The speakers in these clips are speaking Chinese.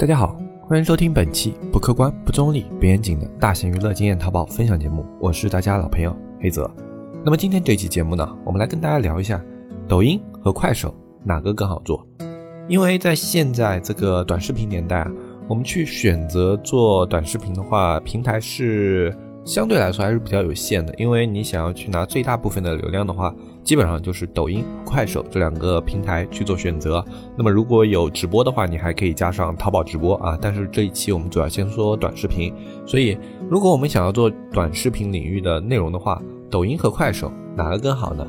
大家好，欢迎收听本期不客观、不中立、不严谨的大型娱乐经验淘宝分享节目，我是大家老朋友黑泽。那么今天这期节目呢，我们来跟大家聊一下抖音和快手哪个更好做？因为在现在这个短视频年代啊，我们去选择做短视频的话，平台是。相对来说还是比较有限的，因为你想要去拿最大部分的流量的话，基本上就是抖音、快手这两个平台去做选择。那么如果有直播的话，你还可以加上淘宝直播啊。但是这一期我们主要先说短视频，所以如果我们想要做短视频领域的内容的话，抖音和快手哪个更好呢？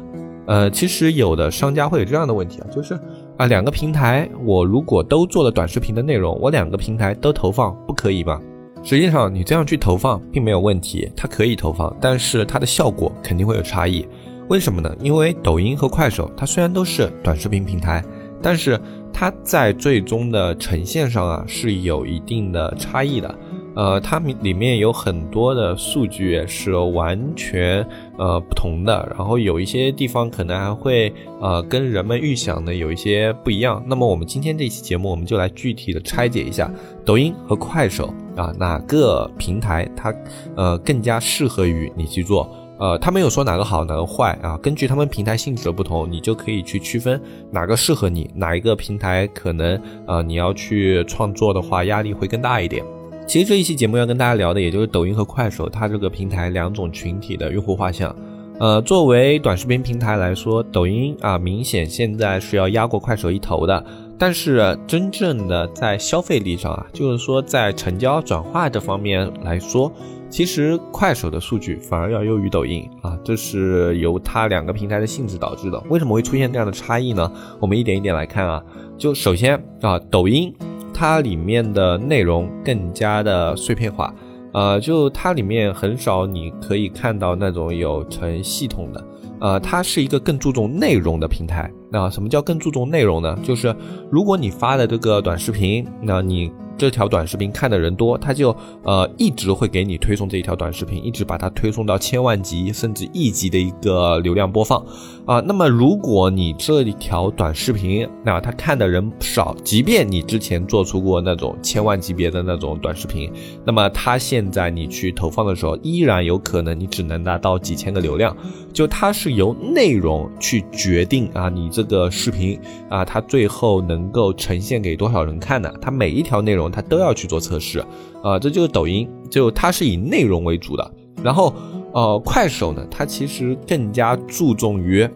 呃，其实有的商家会有这样的问题啊，就是啊，两个平台我如果都做了短视频的内容，我两个平台都投放，不可以吗？实际上，你这样去投放并没有问题，它可以投放，但是它的效果肯定会有差异。为什么呢？因为抖音和快手，它虽然都是短视频平台，但是它在最终的呈现上啊是有一定的差异的。呃，它里面有很多的数据是完全呃不同的，然后有一些地方可能还会呃跟人们预想的有一些不一样。那么我们今天这期节目，我们就来具体的拆解一下抖音和快手啊哪个平台它呃更加适合于你去做。呃，他没有说哪个好哪个坏啊，根据他们平台性质的不同，你就可以去区分哪个适合你，哪一个平台可能呃你要去创作的话压力会更大一点。其实这一期节目要跟大家聊的，也就是抖音和快手它这个平台两种群体的用户画像。呃，作为短视频平台来说，抖音啊明显现在是要压过快手一头的。但是真正的在消费力上啊，就是说在成交转化这方面来说，其实快手的数据反而要优于抖音啊，这是由它两个平台的性质导致的。为什么会出现这样的差异呢？我们一点一点来看啊。就首先啊，抖音。它里面的内容更加的碎片化，呃，就它里面很少你可以看到那种有成系统的，呃，它是一个更注重内容的平台。那什么叫更注重内容呢？就是如果你发的这个短视频，那你。这条短视频看的人多，他就呃一直会给你推送这一条短视频，一直把它推送到千万级甚至亿级的一个流量播放啊。那么如果你这一条短视频，那他看的人少，即便你之前做出过那种千万级别的那种短视频，那么它现在你去投放的时候，依然有可能你只能达到几千个流量。就它是由内容去决定啊，你这这个视频啊，它最后能够呈现给多少人看呢，它每一条内容。它都要去做测试，啊，这就是抖音，就它是以内容为主的。然后，呃，快手呢，它其实更加注重于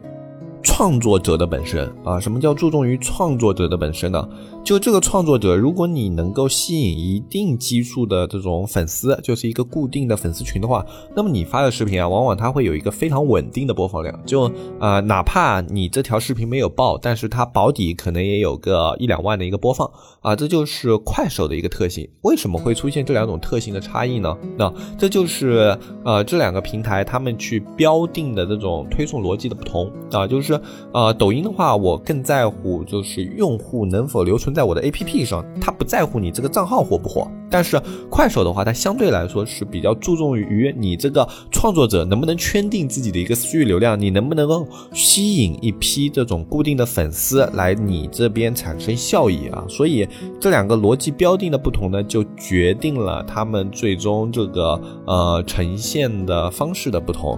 创作者的本身啊。什么叫注重于创作者的本身呢？就这个创作者，如果你能够吸引一定基数的这种粉丝，就是一个固定的粉丝群的话，那么你发的视频啊，往往它会有一个非常稳定的播放量。就啊，哪怕你这条视频没有爆，但是它保底可能也有个一两万的一个播放啊，这就是快手的一个特性。为什么会出现这两种特性的差异呢？那这就是呃这两个平台他们去标定的这种推送逻辑的不同啊，就是呃抖音的话，我更在乎就是用户能否留存。在我的 APP 上，他不在乎你这个账号火不火，但是快手的话，它相对来说是比较注重于你这个创作者能不能圈定自己的一个私域流量，你能不能够吸引一批这种固定的粉丝来你这边产生效益啊？所以这两个逻辑标定的不同呢，就决定了他们最终这个呃呈现的方式的不同。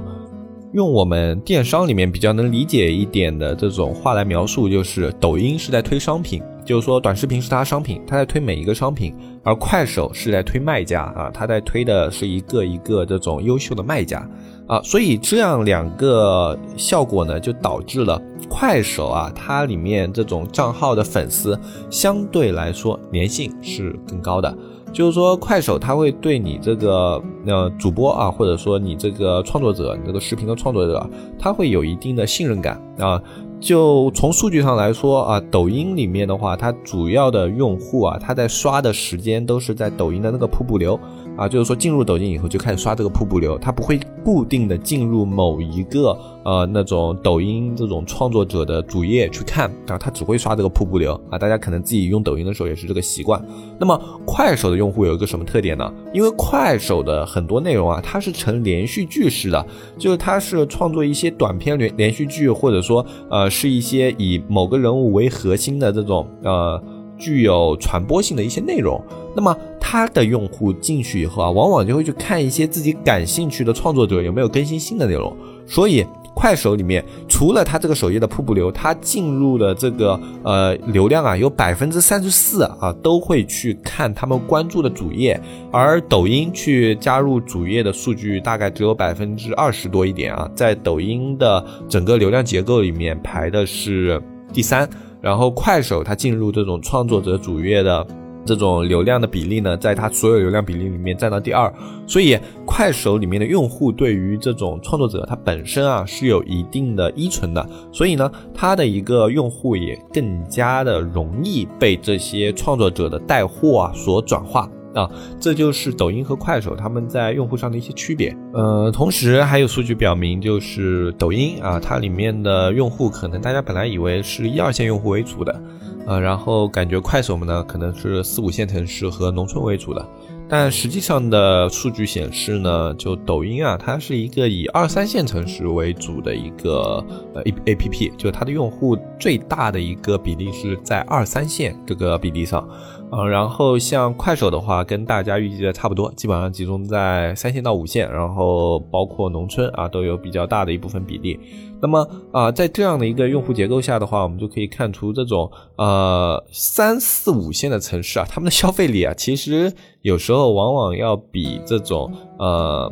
用我们电商里面比较能理解一点的这种话来描述，就是抖音是在推商品。就是说，短视频是它商品，它在推每一个商品；而快手是在推卖家啊，它在推的是一个一个这种优秀的卖家啊。所以这样两个效果呢，就导致了快手啊，它里面这种账号的粉丝相对来说粘性是更高的。就是说，快手它会对你这个呃主播啊，或者说你这个创作者，你这个视频的创作者，他会有一定的信任感啊。就从数据上来说啊，抖音里面的话，它主要的用户啊，他在刷的时间都是在抖音的那个瀑布流。啊，就是说进入抖音以后就开始刷这个瀑布流，它不会固定的进入某一个呃那种抖音这种创作者的主页去看啊，它只会刷这个瀑布流啊。大家可能自己用抖音的时候也是这个习惯。那么快手的用户有一个什么特点呢？因为快手的很多内容啊，它是成连续剧式的，就是它是创作一些短片连连续剧，或者说呃。是一些以某个人物为核心的这种呃具有传播性的一些内容。那么他的用户进去以后啊，往往就会去看一些自己感兴趣的创作者有没有更新新的内容。所以快手里面除了它这个首页的瀑布流，它进入的这个呃流量啊，有百分之三十四啊都会去看他们关注的主页，而抖音去加入主页的数据大概只有百分之二十多一点啊，在抖音的整个流量结构里面排的是第三，然后快手它进入这种创作者主页的。这种流量的比例呢，在它所有流量比例里面占到第二，所以快手里面的用户对于这种创作者，它本身啊是有一定的依存的，所以呢，它的一个用户也更加的容易被这些创作者的带货啊所转化啊，这就是抖音和快手他们在用户上的一些区别。呃，同时还有数据表明，就是抖音啊，它里面的用户可能大家本来以为是一二线用户为主的。呃，然后感觉快手们呢，可能是四五线城市和农村为主的，但实际上的数据显示呢，就抖音啊，它是一个以二三线城市为主的一个呃 A A P P，就它的用户最大的一个比例是在二三线这个比例上。啊，然后像快手的话，跟大家预计的差不多，基本上集中在三线到五线，然后包括农村啊，都有比较大的一部分比例。那么啊，在这样的一个用户结构下的话，我们就可以看出这种呃三四五线的城市啊，他们的消费力啊，其实有时候往往要比这种呃。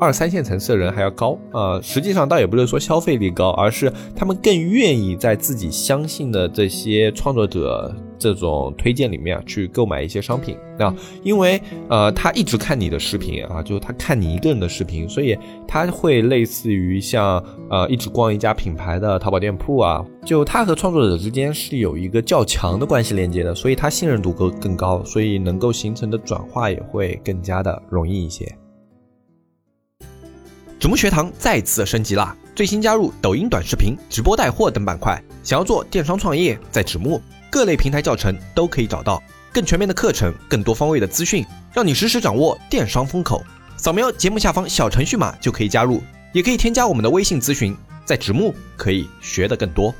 二三线城市的人还要高啊，实际上倒也不是说消费力高，而是他们更愿意在自己相信的这些创作者这种推荐里面去购买一些商品啊，因为呃他一直看你的视频啊，就是他看你一个人的视频，所以他会类似于像呃一直逛一家品牌的淘宝店铺啊，就他和创作者之间是有一个较强的关系链接的，所以他信任度更更高，所以能够形成的转化也会更加的容易一些。子木学堂再次升级啦！最新加入抖音短视频、直播带货等板块。想要做电商创业，在子木各类平台教程都可以找到更全面的课程、更多方位的资讯，让你实时掌握电商风口。扫描节目下方小程序码就可以加入，也可以添加我们的微信咨询。在子木可以学得更多。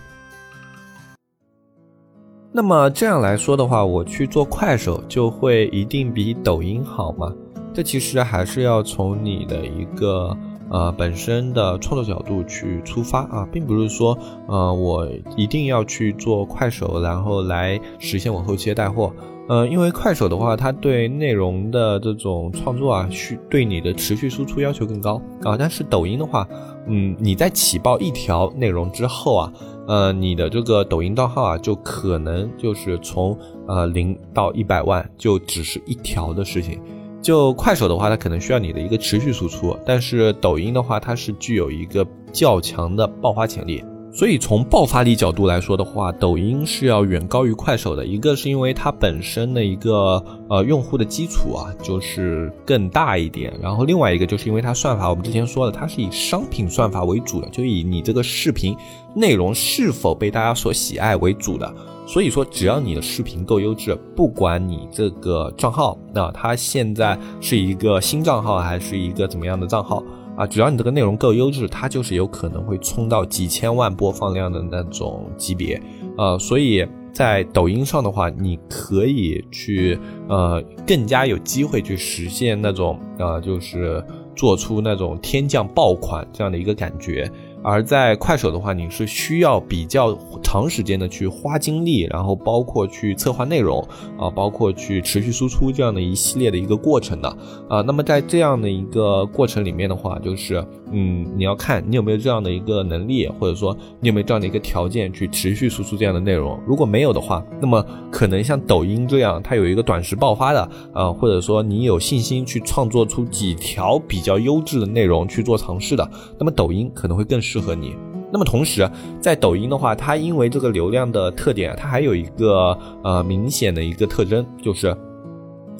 那么这样来说的话，我去做快手就会一定比抖音好吗？这其实还是要从你的一个。呃，本身的创作角度去出发啊，并不是说，呃，我一定要去做快手，然后来实现我后期的带货。呃，因为快手的话，它对内容的这种创作啊，需对你的持续输出要求更高啊。但是抖音的话，嗯，你在起爆一条内容之后啊，呃，你的这个抖音账号啊，就可能就是从呃零到一百万，就只是一条的事情。就快手的话，它可能需要你的一个持续输出，但是抖音的话，它是具有一个较强的爆发潜力，所以从爆发力角度来说的话，抖音是要远高于快手的。一个是因为它本身的一个呃用户的基础啊，就是更大一点，然后另外一个就是因为它算法，我们之前说了，它是以商品算法为主的，就以你这个视频内容是否被大家所喜爱为主的。所以说，只要你的视频够优质，不管你这个账号，那它现在是一个新账号还是一个怎么样的账号啊，只要你这个内容够优质，它就是有可能会冲到几千万播放量的那种级别呃。所以在抖音上的话，你可以去呃更加有机会去实现那种啊，就是做出那种天降爆款这样的一个感觉。而在快手的话，你是需要比较长时间的去花精力，然后包括去策划内容啊，包括去持续输出这样的一系列的一个过程的啊。那么在这样的一个过程里面的话，就是嗯，你要看你有没有这样的一个能力，或者说你有没有这样的一个条件去持续输出这样的内容。如果没有的话，那么可能像抖音这样，它有一个短时爆发的啊，或者说你有信心去创作出几条比较优质的内容去做尝试的，那么抖音可能会更。适合你。那么同时，在抖音的话，它因为这个流量的特点，它还有一个呃明显的一个特征，就是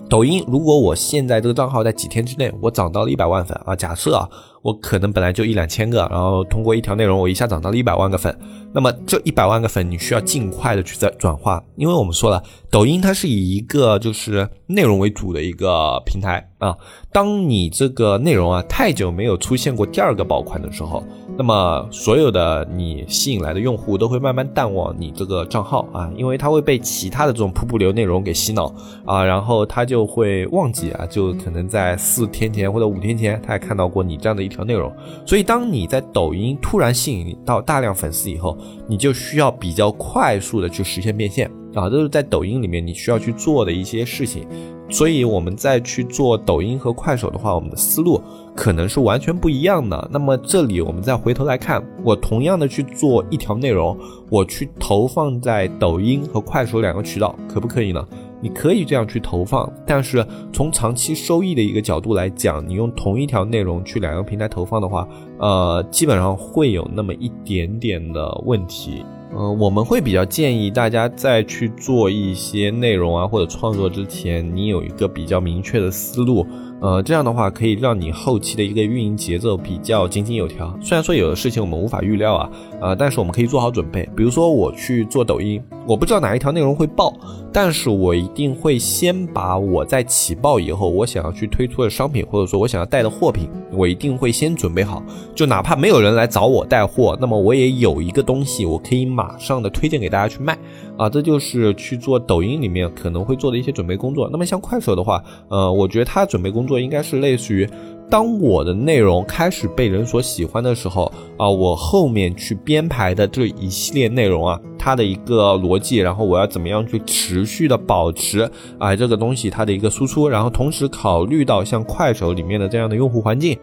抖音如果我现在这个账号在几天之内我涨到了一百万粉啊，假设啊我可能本来就一两千个，然后通过一条内容，我一下涨到了一百万个粉。那么这一百万个粉，你需要尽快的去在转化，因为我们说了，抖音它是以一个就是内容为主的一个平台啊。当你这个内容啊太久没有出现过第二个爆款的时候，那么所有的你吸引来的用户都会慢慢淡忘你这个账号啊，因为它会被其他的这种瀑布流内容给洗脑啊，然后他就会忘记啊，就可能在四天前或者五天前，他还看到过你这样的条内容。所以当你在抖音突然吸引到大量粉丝以后，你就需要比较快速的去实现变现啊，这是在抖音里面你需要去做的一些事情。所以我们再去做抖音和快手的话，我们的思路可能是完全不一样的。那么这里我们再回头来看，我同样的去做一条内容，我去投放在抖音和快手两个渠道，可不可以呢？你可以这样去投放，但是从长期收益的一个角度来讲，你用同一条内容去两个平台投放的话，呃，基本上会有那么一点点的问题。呃，我们会比较建议大家在去做一些内容啊或者创作之前，你有一个比较明确的思路。呃，这样的话可以让你后期的一个运营节奏比较井井有条。虽然说有的事情我们无法预料啊，呃，但是我们可以做好准备。比如说我去做抖音，我不知道哪一条内容会爆，但是我一定会先把我在起爆以后我想要去推出的商品，或者说我想要带的货品，我一定会先准备好。就哪怕没有人来找我带货，那么我也有一个东西，我可以马上的推荐给大家去卖。啊，这就是去做抖音里面可能会做的一些准备工作。那么像快手的话，呃，我觉得它准备工作应该是类似于，当我的内容开始被人所喜欢的时候，啊，我后面去编排的这一系列内容啊，它的一个逻辑，然后我要怎么样去持续的保持啊这个东西它的一个输出，然后同时考虑到像快手里面的这样的用户环境。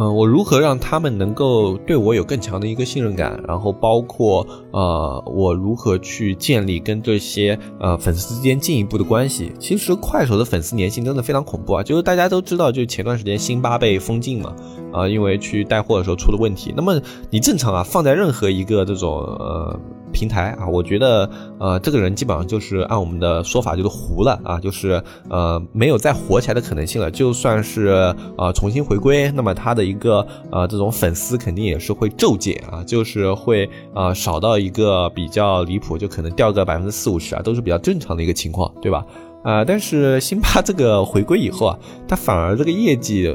嗯，我如何让他们能够对我有更强的一个信任感？然后包括呃，我如何去建立跟这些呃粉丝之间进一步的关系？其实快手的粉丝粘性真的非常恐怖啊！就是大家都知道，就前段时间辛巴被封禁嘛，啊，因为去带货的时候出了问题。那么你正常啊，放在任何一个这种呃。平台啊，我觉得呃，这个人基本上就是按我们的说法就是糊了啊，就是呃没有再火起来的可能性了。就算是呃重新回归，那么他的一个呃这种粉丝肯定也是会骤减啊，就是会呃少到一个比较离谱，就可能掉个百分之四五十啊，都是比较正常的一个情况，对吧？啊，但是辛巴这个回归以后啊，他反而这个业绩。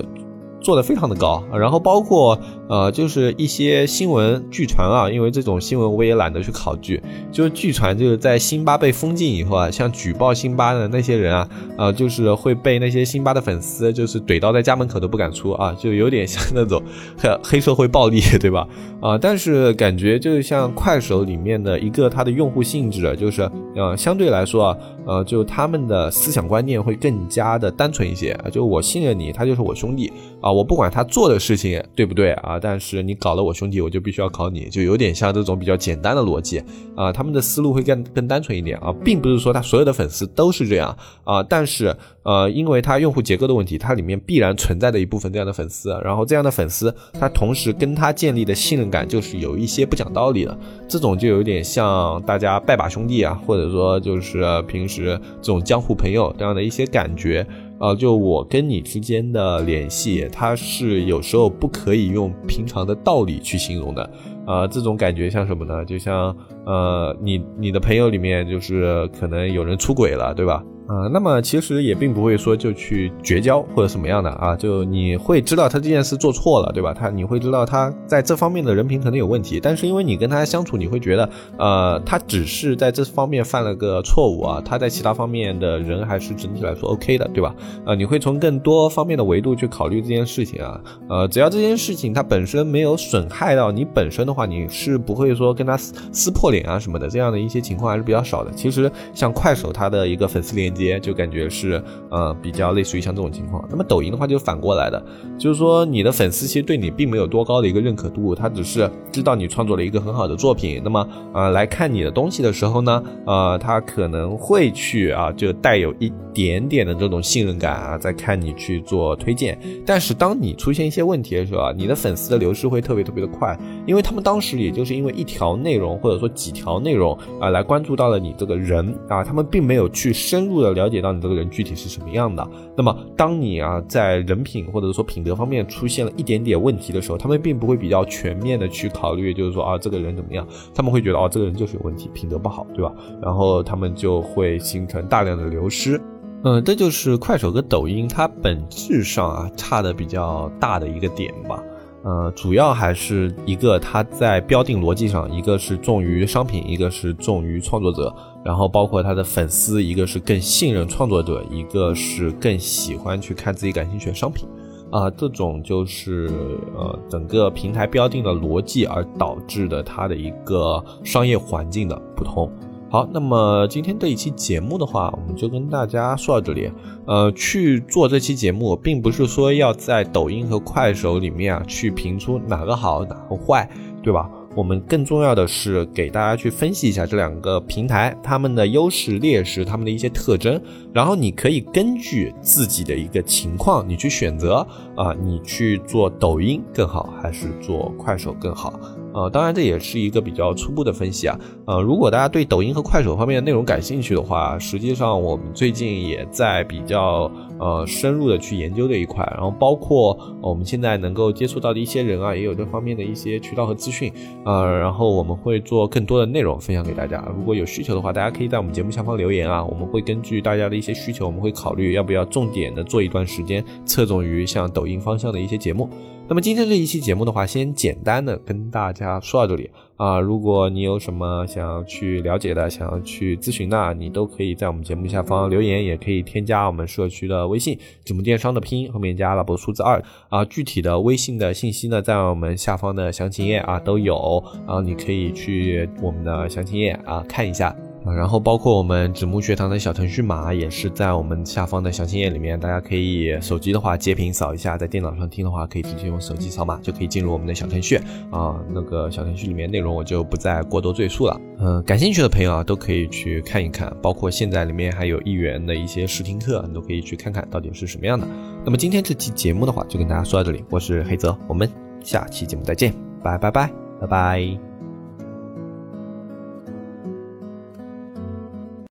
做的非常的高，然后包括呃，就是一些新闻据传啊，因为这种新闻我也懒得去考据，就是据传就是在辛巴被封禁以后啊，像举报辛巴的那些人啊，呃，就是会被那些辛巴的粉丝就是怼到在家门口都不敢出啊，就有点像那种黑黑社会暴力，对吧？啊，但是感觉就是像快手里面的一个它的用户性质，就是呃，相对来说啊，呃，就他们的思想观念会更加的单纯一些，就我信任你，他就是我兄弟啊。我不管他做的事情对不对啊，但是你搞了我兄弟，我就必须要考你，就有点像这种比较简单的逻辑啊。他们的思路会更更单纯一点啊，并不是说他所有的粉丝都是这样啊，但是呃，因为他用户结构的问题，它里面必然存在的一部分这样的粉丝，然后这样的粉丝，他同时跟他建立的信任感就是有一些不讲道理的，这种就有点像大家拜把兄弟啊，或者说就是平时是这种江湖朋友这样的一些感觉。啊，就我跟你之间的联系，它是有时候不可以用平常的道理去形容的。啊，这种感觉像什么呢？就像呃，你你的朋友里面就是可能有人出轨了，对吧？啊，那么其实也并不会说就去绝交或者什么样的啊，就你会知道他这件事做错了，对吧？他你会知道他在这方面的人品可能有问题，但是因为你跟他相处，你会觉得，呃，他只是在这方面犯了个错误啊，他在其他方面的人还是整体来说 OK 的，对吧？呃，你会从更多方面的维度去考虑这件事情啊，呃，只要这件事情它本身没有损害到你本身的话，你是不会说跟他撕撕破脸啊什么的，这样的一些情况还是比较少的。其实像快手它的一个粉丝连。接就感觉是呃比较类似于像这种情况，那么抖音的话就反过来的，就是说你的粉丝其实对你并没有多高的一个认可度，他只是知道你创作了一个很好的作品，那么啊来看你的东西的时候呢，呃他可能会去啊就带有一点点的这种信任感啊在看你去做推荐，但是当你出现一些问题的时候啊，你的粉丝的流失会特别特别的快，因为他们当时也就是因为一条内容或者说几条内容啊来关注到了你这个人啊，他们并没有去深入。的了解到你这个人具体是什么样的。那么，当你啊在人品或者说品德方面出现了一点点问题的时候，他们并不会比较全面的去考虑，就是说啊这个人怎么样，他们会觉得哦这个人就是有问题，品德不好，对吧？然后他们就会形成大量的流失。嗯，这就是快手跟抖音它本质上啊差的比较大的一个点吧。呃，主要还是一个它在标定逻辑上，一个是重于商品，一个是重于创作者，然后包括它的粉丝，一个是更信任创作者，一个是更喜欢去看自己感兴趣的商品，啊，这种就是呃整个平台标定的逻辑而导致的它的一个商业环境的不同。好，那么今天这一期节目的话，我们就跟大家说到这里。呃，去做这期节目，并不是说要在抖音和快手里面啊去评出哪个好哪个坏，对吧？我们更重要的是给大家去分析一下这两个平台它们的优势劣势，它们的一些特征，然后你可以根据自己的一个情况，你去选择啊，你去做抖音更好，还是做快手更好？呃，当然这也是一个比较初步的分析啊。呃，如果大家对抖音和快手方面的内容感兴趣的话，实际上我们最近也在比较呃深入的去研究这一块，然后包括我们现在能够接触到的一些人啊，也有这方面的一些渠道和资讯，呃，然后我们会做更多的内容分享给大家。如果有需求的话，大家可以在我们节目下方留言啊，我们会根据大家的一些需求，我们会考虑要不要重点的做一段时间，侧重于像抖音方向的一些节目。那么今天这一期节目的话，先简单的跟大家说到这里啊。如果你有什么想要去了解的、想要去咨询的，你都可以在我们节目下方留言，也可以添加我们社区的微信“纸木电商”的拼音后面加阿拉伯数字二啊。具体的微信的信息呢，在我们下方的详情页啊都有，然后你可以去我们的详情页啊看一下。然后包括我们纸木学堂的小程序码也是在我们下方的详情页里面，大家可以手机的话截屏扫一下，在电脑上听的话可以直接用手机扫码就可以进入我们的小程序啊。那个小程序里面内容我就不再过多赘述了。嗯，感兴趣的朋友啊都可以去看一看，包括现在里面还有一元的一些试听课，你都可以去看看到底是什么样的。那么今天这期节目的话就跟大家说到这里，我是黑泽，我们下期节目再见，拜拜拜拜拜。